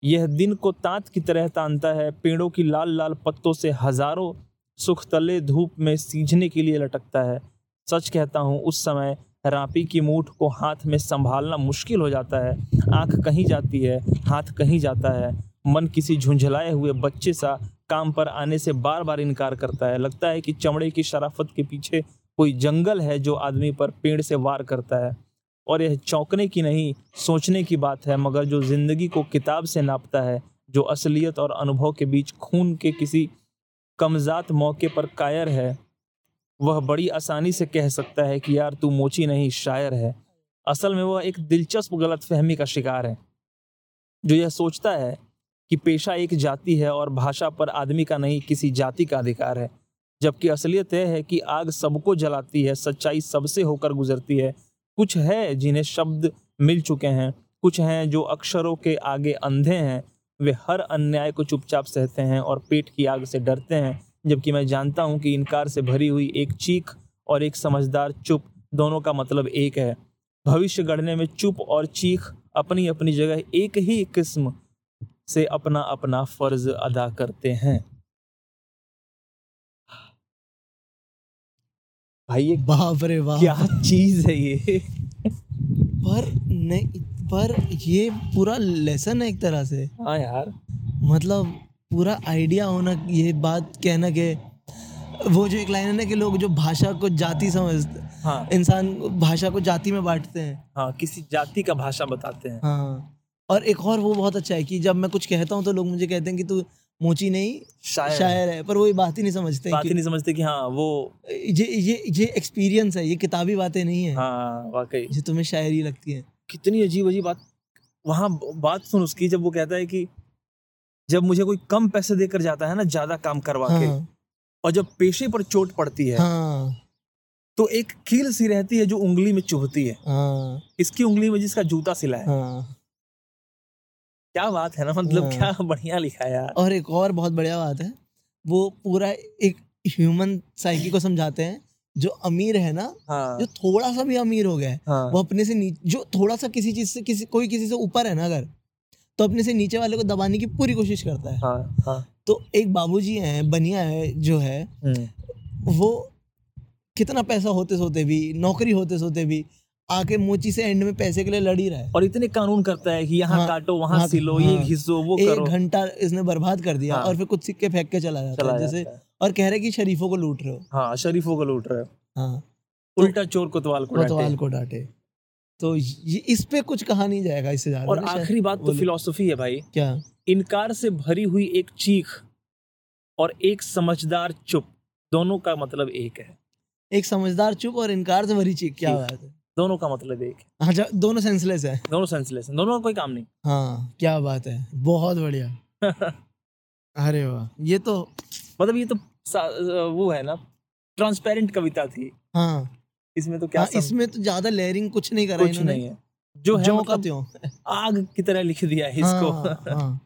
B: यह दिन को तांत की तरह तानता है, पेड़ों की लाल लाल पत्तों से हज़ारों सुख तले धूप में सींचने के लिए लटकता है। सच कहता हूँ, उस समय रापी की मूठ को हाथ में संभालना मुश्किल हो जाता है। आँख कहीं जाती है, हाथ कहीं जाता है। मन किसी झुंझलाए हुए बच्चे सा काम पर आने से बार बार इनकार करता है। लगता है कि चमड़े की शराफत के पीछे कोई जंगल है जो आदमी पर पेड़ से वार करता है। और यह चौंकने की नहीं, सोचने की बात है, मगर जो ज़िंदगी को किताब से नापता है, जो असलियत और अनुभव के बीच खून के किसी कमजात मौके पर कायर है, वह बड़ी आसानी से कह सकता है कि यार तू मोची नहीं, शायर है। असल में वह एक दिलचस्प गलतफहमी का शिकार है, जो यह सोचता है कि पेशा एक जाति है और भाषा पर आदमी का नहीं, किसी जाति का अधिकार है, जबकि असलियत यह है कि आग सबको जलाती है, सच्चाई सबसे होकर गुजरती है कुछ है जिन्हें शब्द मिल चुके हैं, कुछ हैं जो अक्षरों के आगे अंधे हैं। वे हर अन्याय को चुपचाप सहते हैं और पेट की आग से डरते हैं, जबकि मैं जानता हूँ कि इनकार से भरी हुई एक चीख और एक समझदार चुप दोनों का मतलब एक है। भविष्य गढ़ने में चुप और चीख अपनी अपनी जगह एक ही किस्म से अपना अपना फ़र्ज़ अदा करते हैं। भाई ये
A: बाप रे वाह
B: क्या चीज़ है ये?
A: पर नहीं पर ये पूरा लेसन है एक तरह से।
B: हाँ यार।
A: मतलब पूरा आइडिया होना ये बात कहना कि वो जो एक लाइन है ना कि लोग जो भाषा को जाति समझते
B: हाँ।
A: इंसान भाषा को जाति में बांटते हैं।
B: हाँ किसी जाति का भाषा बताते हैं।
A: हाँ। और एक और वो बहुत अच्छा है कि जब मैं कुछ कहता हूँ तो लोग मुझे कहते हैं कि तू मोची नहीं
B: शायर
A: शायर है पर वो ये बात ही नहीं समझते
B: बात ही नहीं समझते कि हाँ वो
A: ये ये ये एक्सपीरियंस है ये किताबी बातें नहीं है।
B: हाँ वाकई।
A: जो तुम्हें शायरी लगती है।
B: कितनी अजीब अजीब बात। वहाँ बात सुन उसकी जब वो कहता है कि जब मुझे कोई कम पैसे देकर जाता है ना ज़्यादा काम करवा हाँ। के
A: हाँ।
B: और जब पेशे पर चोट पड़ती है
A: हाँ।
B: तो एक कील सी रहती है जो उंगली में चुभती है।
A: हाँ।
B: इसकी उंगली में जिसका जूता सिला है।
A: हाँ।
B: क्या बात है ना? मतलब
A: हाँ।
B: क्या बढ़िया लिखा है यार।
A: और एक और बहुत बढ़िया बात है वो पूरा एक ह्यूमन साइकी को समझाते हैं जो अमीर है ना
B: हाँ।
A: जो थोड़ा सा भी अमीर हो गया है
B: हाँ।
A: वो अपने से नीचे जो थोड़ा सा किसी चीज़ से किसी कोई किसी से ऊपर है ना अगर तो अपने से नीचे वाले को दबाने की पूरी कोशिश करता है।
B: हाँ हाँ।
A: तो एक बाबूजी हैं बनिया है जो है
B: हम्म,
A: वो कितना पैसा होते सोते भी नौकरी होते सोते भी आके मोची से एंड में पैसे के लिए लड़ ही रहा। है
B: और इतने कानून करता है कि यहाँ
A: हाँ,
B: काटो वहाँ
A: हाँ,
B: सिलो
A: हाँ।
B: ये घिसो वो
A: एक घंटा इसने बर्बाद कर दिया
B: हाँ।
A: और फिर कुछ सिक्के फेंक के चला जाता
B: चला
A: है। जैसे और कह रहे कि शरीफों को लूट रहे हो।
B: हाँ शरीफों को लूट रहे हो।
A: हाँ।
B: उल्टा चोर कोतवाल को
A: कोतवाल को डांटे। तो ये इस पे कुछ कहा नहीं जाएगा इससे ज़्यादा।
B: और आखिरी बात तो। फिलॉसफी है भाई।
A: क्या?
B: इनकार से भरी हुई एक चीख और एक समझदार चुप दोनों का मतलब एक है।
A: एक समझदार चुप और इनकार से भरी चीख क्या। बात है?
B: दोनों का मतलब एक हाँ।
A: दोनों सेंसलेस है।
B: दोनों सेंसलेस हैं। दोनों का कोई काम नहीं।
A: हाँ क्या बात है। बहुत बढ़िया। अरे वाह ये तो
B: मतलब ये तो वो है ना ट्रांसपेरेंट कविता थी।
A: हाँ।
B: इसमें तो क्या
A: हाँ इसमें तो ज़्यादा लेयरिंग कुछ नहीं करा
B: कुछ नहीं है। जो है
A: ज्यों का
B: मतलब आग की तरह लिख दिया है इसको।
A: हाँ, हाँ।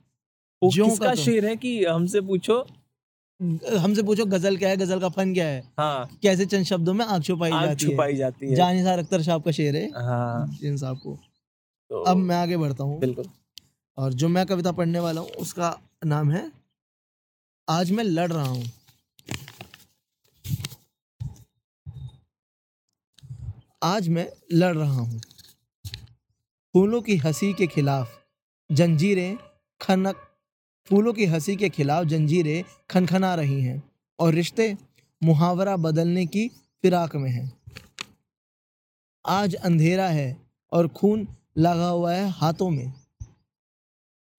B: वो किसका शेर है कि हमसे पूछो?
A: हमसे पूछो गज़ल क्या है? गज़ल का फन क्या है?
B: हाँ।
A: कैसे चंद शब्दों में आग छुपाई
B: आग
A: जाती है?
B: छुपाई जाती है।
A: जानिसार अख्तर साहब का शेर है।
B: हाँ।
A: जिन साहब को।
B: तो
A: अब मैं आगे बढ़ता हूँ।
B: बिल्कुल।
A: और जो मैं कविता पढ़ने वाला हूँ उसका नाम है आज मैं लड़ रहा हूँ। आज मैं लड़ रहा हूँ। फूलों की हँसी के खिलाफ जंजीरें खनक फूलों की हँसी के खिलाफ जंजीरें खनखना रही हैं और रिश्ते मुहावरा बदलने की फिराक में हैं। आज अंधेरा है और खून लगा हुआ है हाथों में,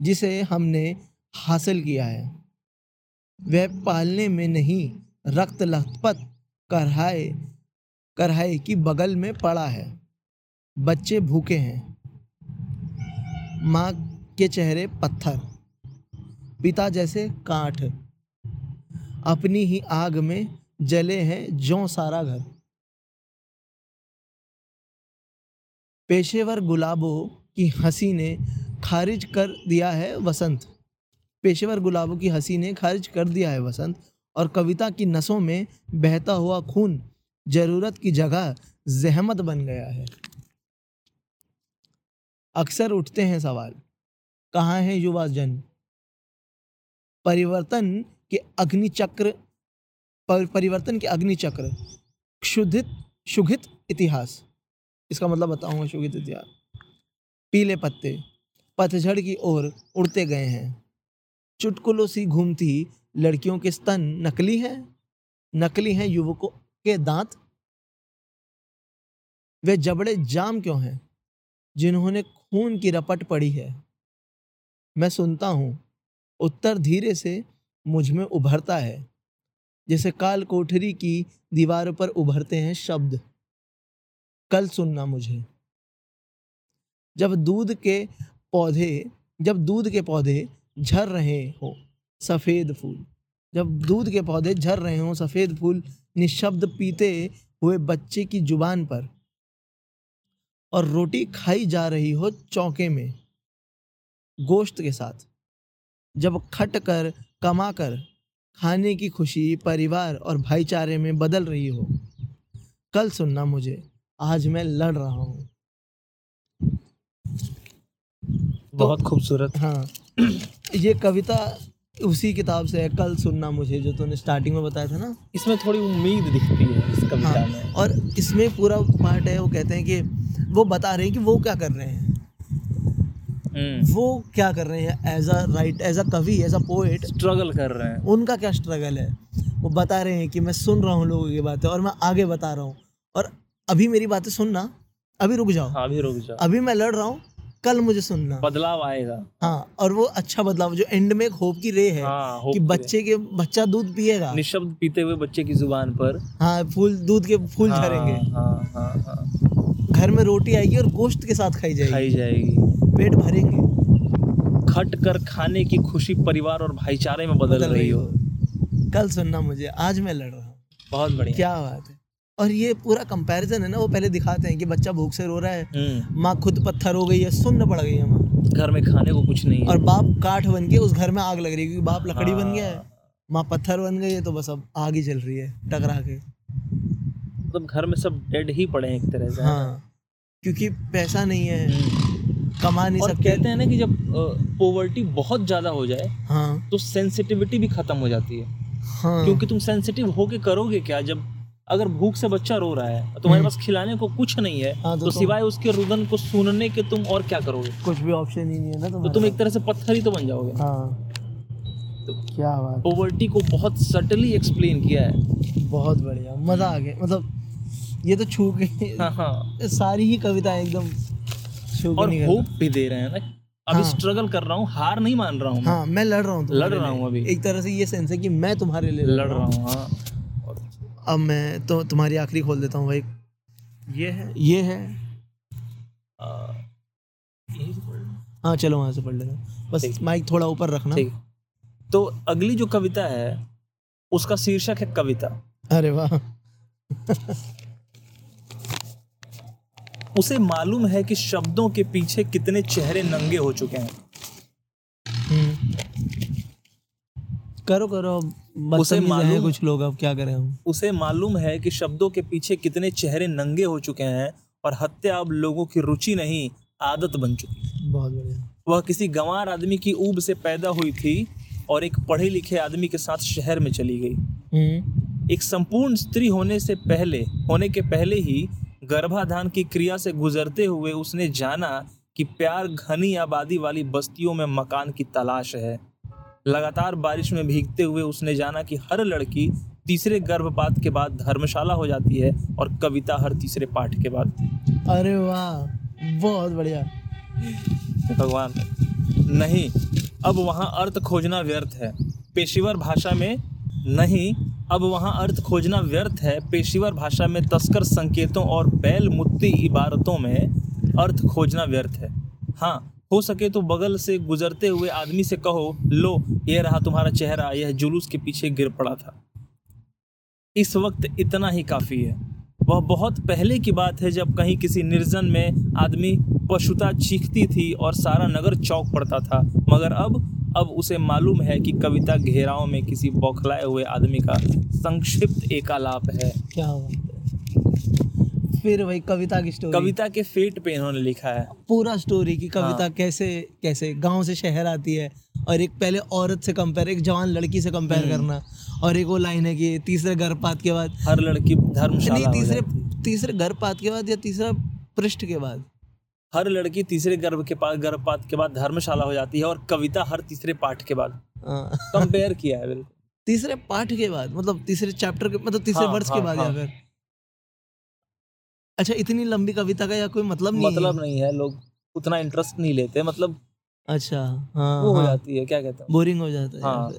A: जिसे हमने हासिल किया है। वह पालने में नहीं, रक्त लथपथ कढ़ाई कढ़ाई की बगल में पड़ा है। बच्चे भूखे हैं, माँ के चेहरे पत्थर। पिता जैसे काठ। अपनी ही आग में जले हैं जो सारा घर। पेशेवर गुलाबों की हँसी ने खारिज कर दिया है वसंत। पेशेवर गुलाबों की हँसी ने खारिज कर दिया है वसंत और कविता की नसों में बहता हुआ खून ज़रूरत की जगह जहमत बन गया है। अक्सर उठते हैं सवाल, कहाँ है युवा जन? परिवर्तन के अग्नि चक्र पर, परिवर्तन के अग्नि चक्र क्षुधित शुगित इतिहास। इसका मतलब बताऊँगा शुगित इतिहास। पीले पत्ते पतझड़ की ओर उड़ते गए हैं। चुटकुलों सी घूमती लड़कियों के स्तन नकली हैं? नकली हैं युवकों के दांत? वे जबड़े जाम क्यों हैं? जिन्होंने खून की रपट पड़ी है। मैं सुनता हूँ उत्तर धीरे से मुझमें उभरता है। जैसे काल कोठरी की दीवारों पर उभरते हैं शब्द। कल सुनना मुझे। जब दूध के पौधे, जब दूध के पौधे झर रहे हो, सफ़ेद फूल। जब दूध के पौधे झर रहे हों, सफ़ेद फूल निशब्द पीते हुए बच्चे की ज़ुबान पर। और रोटी खाई जा रही हो चौके में, गोश्त के साथ। जब खट कर कमा कर खाने की खुशी परिवार और भाईचारे में बदल रही हो। कल सुनना मुझे आज मैं लड़ रहा हूँ।
B: बहुत तो, खूबसूरत।
A: हाँ ये कविता उसी किताब से है कल सुनना मुझे जो तूने स्टार्टिंग में बताया था ना।
B: इसमें थोड़ी उम्मीद दिखती है इस कविता
A: हाँ
B: में।
A: और इसमें पूरा पार्ट है वो कहते हैं कि वो बता रहे हैं कि वो क्या कर रहे हैं। वो क्या कर रहे हैं as a writer as a kavi as a poet
B: struggle कर रहे हैं।
A: उनका क्या स्ट्रगल है? वो बता रहे हैं कि मैं सुन रहा हूँ लोगों की बातें और मैं आगे बता रहा हूँ। और अभी मेरी बातें सुनना अभी रुक जाओ।
B: हाँ अभी रुक जाओ।
A: अभी मैं लड़ रहा हूँ कल मुझे सुनना।
B: बदलाव आएगा।
A: हाँ और वो अच्छा बदलाव जो एंड में एक होप की रे है
B: हाँ
A: कि बच्चे के बच्चा दूध पिएगा।
B: निशब्द पीते हुए बच्चे की ज़ुबान पर।
A: हाँ फूल दूध के फूल झरेंगे
B: हाँ,
A: झरेंगे।
B: हाँ हाँ हाँ।
A: घर में रोटी आएगी और गोश्त के साथ खाई जाएगी।
B: खाई जाएगी।
A: पेट भरेंगे।
B: खट कर खाने की खुशी परिवार और भाईचारे में बदल, बदल रही हो।
A: कल सुनना मुझे आज मैं लड़ रहा हूँ।
B: बहुत बढ़िया।
A: क्या बात है। और ये पूरा कंपैरिजन है ना वो पहले दिखाते हैं कि बच्चा भूख से रो रहा है
B: हम्म।
A: माँ खुद पत्थर हो गई है सुन्न पड़ गई है माँ।
B: घर में खाने को कुछ नहीं
A: और बाप काठ बन के उस घर में आग लग रही है क्योंकि बाप लकड़ी बन गया है।
B: हाँ,
A: माँ पत्थर बन गई है तो बस अब आग ही चल रही है टकरा के।
B: मतलब घर में सब डेड ही पड़े हैं एक तरह से।
A: हाँ क्योंकि पैसा नहीं है
B: हम्म।
A: कमा नहीं
B: और
A: सकते।
B: कहते हैं ना कि जब पोवर्टी बहुत ज़्यादा हो जाए
A: हाँ।
B: तो सेंसिटिविटी भी खत्म हो जाती है।
A: हाँ।
B: क्योंकि तुम सेंसिटिव होके करोगे क्या? जब अगर भूख से बच्चा रो रहा है तुम्हारे पास खिलाने को कुछ नहीं है
A: हाँ, तो
B: तो सिवाय उसके रुदन को सुनने के तुम और क्या करोगे?
A: कुछ भी ऑप्शन ही नहीं है ना
B: तो तुम एक तरह से पत्थर ही तो बन जाओगे।
A: हाँ।
B: तो
A: क्या बात
B: पोवर्टी को बहुत सटली एक्सप्लेन किया है।
A: बहुत बढ़िया मज़ा आ गया मतलब ये तो छू के
B: हाँ हाँ।
A: सारी ही कविता एकदम छू
B: और होप भी दे रहे हैं ना। अभी
A: हाँ।
B: स्ट्रगल कर रहा हूँ हार नहीं मान रहा हूँ
A: हाँ मैं लड़ रहा हूँ
B: लड़ रहा हूँ अभी।
A: एक तरह से ये सेंस है कि मैं तुम्हारे लिए
B: लड़ रहा हूँ। हाँ
A: अब मैं तो तुम्हारी आखिरी खोल देता हूँ भाई।
B: ये है।
A: ये है।
B: आ, लो।
A: हाँ चलो वहाँ से पढ़ लेना। बस माइक थोड़ा ऊपर रखना।
B: तो अगली जो कविता है उसका शीर्षक है कविता।
A: अरे वाह।
B: उसे मालूम है कि शब्दों के पीछे कितने चेहरे नंगे हो चुके हैं।
A: हम्म। करो करो
B: उसे
A: हैं
B: मालूम-
A: कुछ लोग अब क्या करें हम?
B: उसे मालूम है कि शब्दों के पीछे कितने चेहरे नंगे हो चुके हैं और हत्या अब लोगों की रुचि नहीं आदत बन चुकी है।
A: बहुत बढ़िया।
B: वह किसी गंवार आदमी की ऊब से पैदा हुई थी और एक पढ़े लिखे आदमी के साथ शहर में चली गई।
A: हम्म।
B: एक संपूर्ण स्त्री होने से पहले होने के पहले ही गर्भाधान की क्रिया से गुजरते हुए उसने जाना कि प्यार घनी आबादी वाली बस्तियों में मकान की तलाश है। लगातार बारिश में भीगते हुए उसने जाना कि हर लड़की तीसरे गर्भपात के बाद धर्मशाला हो जाती है और कविता हर तीसरे पाठ के बाद।
A: अरे वाह बहुत बढ़िया।
B: भगवान नहीं अब वहाँ अर्थ खोजना व्यर्थ है। पेशेवर भाषा में नहीं अब वहाँ अर्थ खोजना व्यर्थ है। पेशेवर भाषा में तस्कर संकेतों और बैल मुत्ती इबारतों में अर्थ खोजना व्यर्थ है। हाँ हो सके तो बगल से गुजरते हुए आदमी से कहो, लो, ये रहा तुम्हारा चेहरा, यह जुलूस के पीछे गिर पड़ा था। इस वक्त इतना ही काफ़ी है। वह बहुत पहले की बात है जब कहीं किसी निर्जन में आदमी पशुता चीखती थी और सारा नगर चौक पड़ता था। मगर अब अब उसे मालूम है कि कविता घेराव में किसी बौखलाए हुए आदमी का संक्षिप्त एकालाप है।
A: क्या बात फिर वही कविता की स्टोरी
B: कविता के फेट पे इन्होंने लिखा है।
A: पूरा स्टोरी की कविता
B: हाँ।
A: कैसे कैसे गाँव से शहर आती है और एक पहले औरत से कंपेयर एक जवान लड़की से कंपेयर
B: हम्म।
A: करना और एक वो लाइन है कि तीसरे गर्भपात के बाद
B: हर लड़की धर्मशाला
A: नहीं तीसरे तीसरे गर्भपात के बाद या तीसरा पृष्ठ के बाद।
B: हर लड़की तीसरे गर्भ के पास गर्भपात के बाद धर्मशाला हो जाती है और कविता हर तीसरे पाठ के बाद।
A: हाँ।
B: कंपेयर किया है बिल्कुल।
A: तीसरे पाठ के बाद? मतलब तीसरे चैप्टर के मतलब तीसरे
B: हाँ,
A: वर्ष के
B: हाँ,
A: बाद
B: हाँ।
A: या फिर? अच्छा इतनी लंबी कविता का या कोई मतलब नहीं
B: मतलब
A: है
B: नहीं है लोग उतना इंटरेस्ट नहीं लेते मतलब
A: अच्छा हाँ
B: वो हो
A: हाँ,
B: जाती है क्या कहते हैं?
A: बोरिंग हो जाता है
B: हाँ।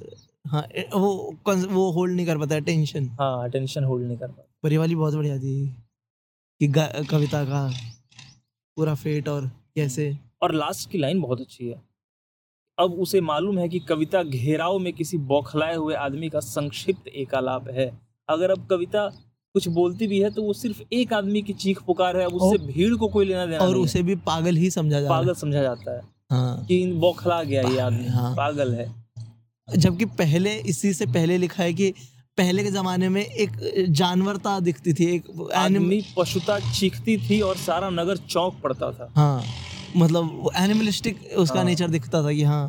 A: हाँ वो वो होल्ड नहीं कर पाता टेंशन
B: हाँ अटेंशन होल्ड नहीं कर पाते।
A: पर ये वाली बहुत बढ़िया थी कि कविता का। पूरा फेट और कैसे?
B: और लास्ट की लाइन बहुत अच्छी है। अब उसे मालूम है कि कविता घेराव में किसी बौखलाए हुए आदमी का संक्षिप्त एकालाप है। अगर अब कविता कुछ बोलती भी है तो वो सिर्फ़ एक आदमी की चीख पुकार है। उससे भीड़ को कोई लेना देना
A: और उसे भी पागल ही समझा
B: है।
A: जा
B: पागल समझा जाता है
A: है हाँ।
B: कि इन बौखला गया ये आदमी।
A: हाँ।
B: पागल है।
A: जबकि पहले इसी से पहले लिखा है कि पहले के जमाने में एक जानवरता दिखती थी एक
B: आदमी पशुता चीखती थी और सारा नगर चौक पड़ता था।
A: हाँ मतलब एनिमलिस्टिक उसका
B: हाँ।
A: नेचर दिखता था कि हाँ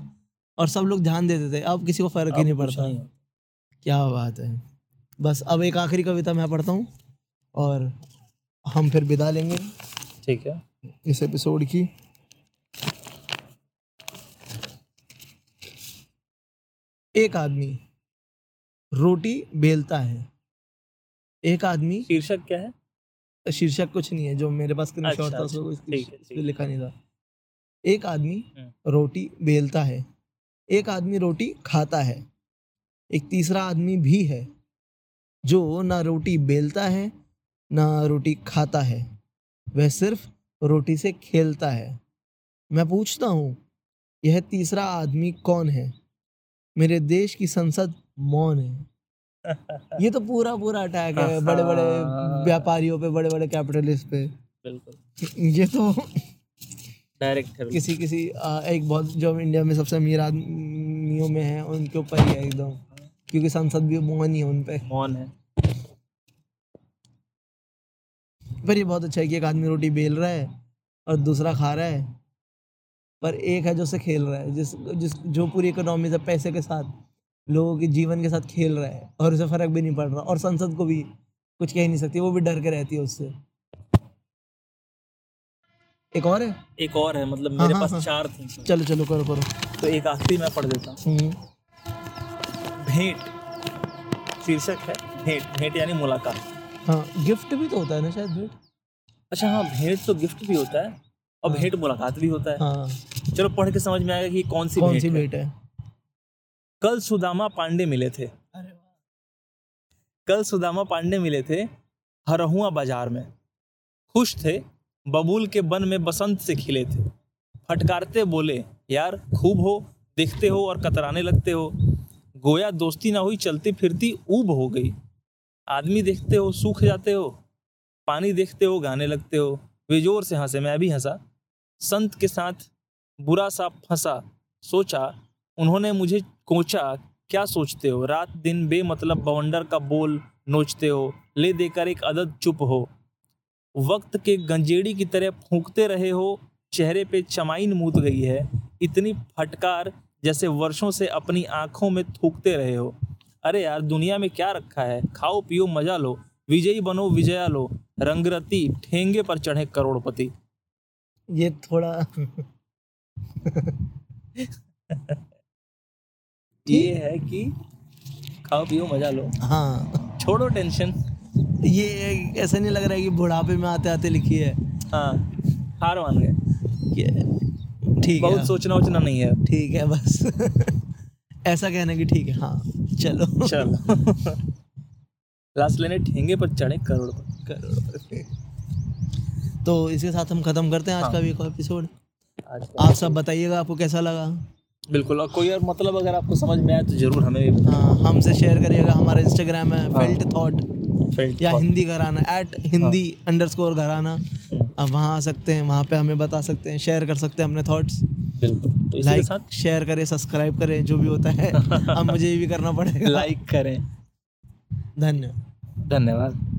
A: और सब लोग ध्यान देते थे अब किसी को फ़र्क ही नहीं पड़ता। क्या बात है। बस अब एक आखिरी कविता मैं पढ़ता हूँ और हम फिर विदा लेंगे।
B: ठीक है।
A: इस एपिसोड की। एक आदमी। रोटी बेलता है। एक आदमी
B: शीर्षक क्या है?
A: शीर्षक कुछ नहीं है जो मेरे पास स्क्रीनशॉट
B: अच्छा,
A: था
B: अच्छा, है, ठीक
A: कुछ लिखा नहीं था। एक आदमी
B: हम्म।
A: रोटी बेलता है। एक आदमी रोटी खाता है। एक तीसरा आदमी भी है जो ना रोटी बेलता है ना रोटी खाता है। वह सिर्फ़ रोटी से खेलता है। मैं पूछता हूँ यह तीसरा आदमी कौन है? मेरे देश की संसद मौन है। ये तो पूरा पूरा अटैक है बड़े बड़े व्यापारियों पे बड़े बड़े कैपिटलिस्ट पे।
B: बिल्कुल।
A: ये तो
B: डायरेक्ट
A: किसी किसी आ, एक बहुत जो इंडिया में सबसे अमीर आदमियों में है उनके ऊपर ही है एकदम। क्योंकि संसद भी मौन ही है उन पे।
B: मौन है।
A: पर ये बहुत अच्छा है कि एक आदमी रोटी बेल रहा है और दूसरा खा रहा है। पर एक है जो से खेल रहा है जिस जिस जो पूरी इकोनॉमी से पैसे के साथ लोगों के जीवन के साथ खेल रहा है और उसे फ़र्क भी नहीं पड़ रहा और संसद को भी कुछ कह नहीं सकती वो भी डर के रहती है उससे। एक और है?
B: एक और है मतलब
A: हाँ,
B: मेरे
A: हाँ,
B: पास
A: हाँ।
B: चार थी
A: चलो चलो करो करो।
B: तो एक आखिरी मैं पढ़ देता हूँ।
A: हम्म,
B: भेंट शीर्षक है भेंट भेंट यानी मुलाकात।
A: हाँ गिफ्ट भी तो होता है ना शायद भेंट?
B: अच्छा हाँ भेंट तो गिफ्ट भी होता है और भेंट मुलाकात भी होता है।
A: हाँ।
B: चलो पढ़ के समझ में आएगा कि कौन सी
A: कौन
B: भेंट
A: सी
B: है।
A: भेंट है?
B: कल सुदामा पांडे मिले थे। कल सुदामा पांडे मिले थे हरहुआ बाज़ार में। खुश थे बबूल के बन में बसंत से खिले थे। फटकारते बोले यार खूब हो देखते हो और कतराने लगते हो। गोया दोस्ती ना हुई चलती फिरती ऊब हो गई। आदमी देखते हो सूख जाते हो पानी देखते हो गाने लगते हो। वे ज़ोर से हंसे मैं भी हंसा। संत के साथ बुरा सा फंसा सोचा उन्होंने मुझे कोचा क्या सोचते हो? रात दिन बेमतलब बवंडर का बोल नोचते हो ले देकर एक अदद चुप हो। वक्त के गंजेड़ी की तरह फूंकते रहे हो चेहरे पे चमाइन मूत गई है। इतनी फटकार जैसे वर्षों से अपनी आँखों में थूकते रहे हो। अरे यार दुनिया में क्या रखा है? खाओ पियो मज़ा लो। विजयी बनो विजया लो। रंगरती ठेंगे पर चढ़े करोड़पति।
A: ये थोड़ा
B: ये है कि खाओ पियो मज़ा लो।
A: हाँ।
B: छोड़ो टेंशन
A: ये ऐसा नहीं लग रहा है कि बुढ़ापे में आते आते लिखी है।
B: हाँ हार मान गए।
A: ठीक है।
B: बहुत सोचना वोचना नहीं है।
A: ठीक है बस। ऐसा कहना कि ठीक है। हाँ चलो।
B: चलो। लास्ट लेने ठेंगे पर चढ़े करोड़
A: करोड़पति तो इसके साथ हम खत्म करते हैं आज
B: हाँ।
A: का भी एक एपिसोड
B: आज
A: आप सब बताइएगा आपको कैसा लगा?
B: बिल्कुल और कोई और मतलब अगर आपको समझ में आए तो ज़रूर हमें
A: हाँ हमसे शेयर करिएगा हमारा इंस्टाग्राम है
B: हाँ।
A: फेल्ट थॉट या हिंदी घराना एट हिंदी अंडर स्कोर घराना।
B: हम्म,
A: आप वहाँ आ सकते हैं वहाँ पे हमें बता सकते हैं शेयर कर सकते हैं अपने थॉट्स
B: बिल्कुल। तो
A: लाइक
B: साथ
A: शेयर करें सब्सक्राइब करें जो भी होता है। अब मुझे ये भी करना पड़ेगा।
B: लाइक करें।
A: धन्यवाद।
C: धन्यवाद।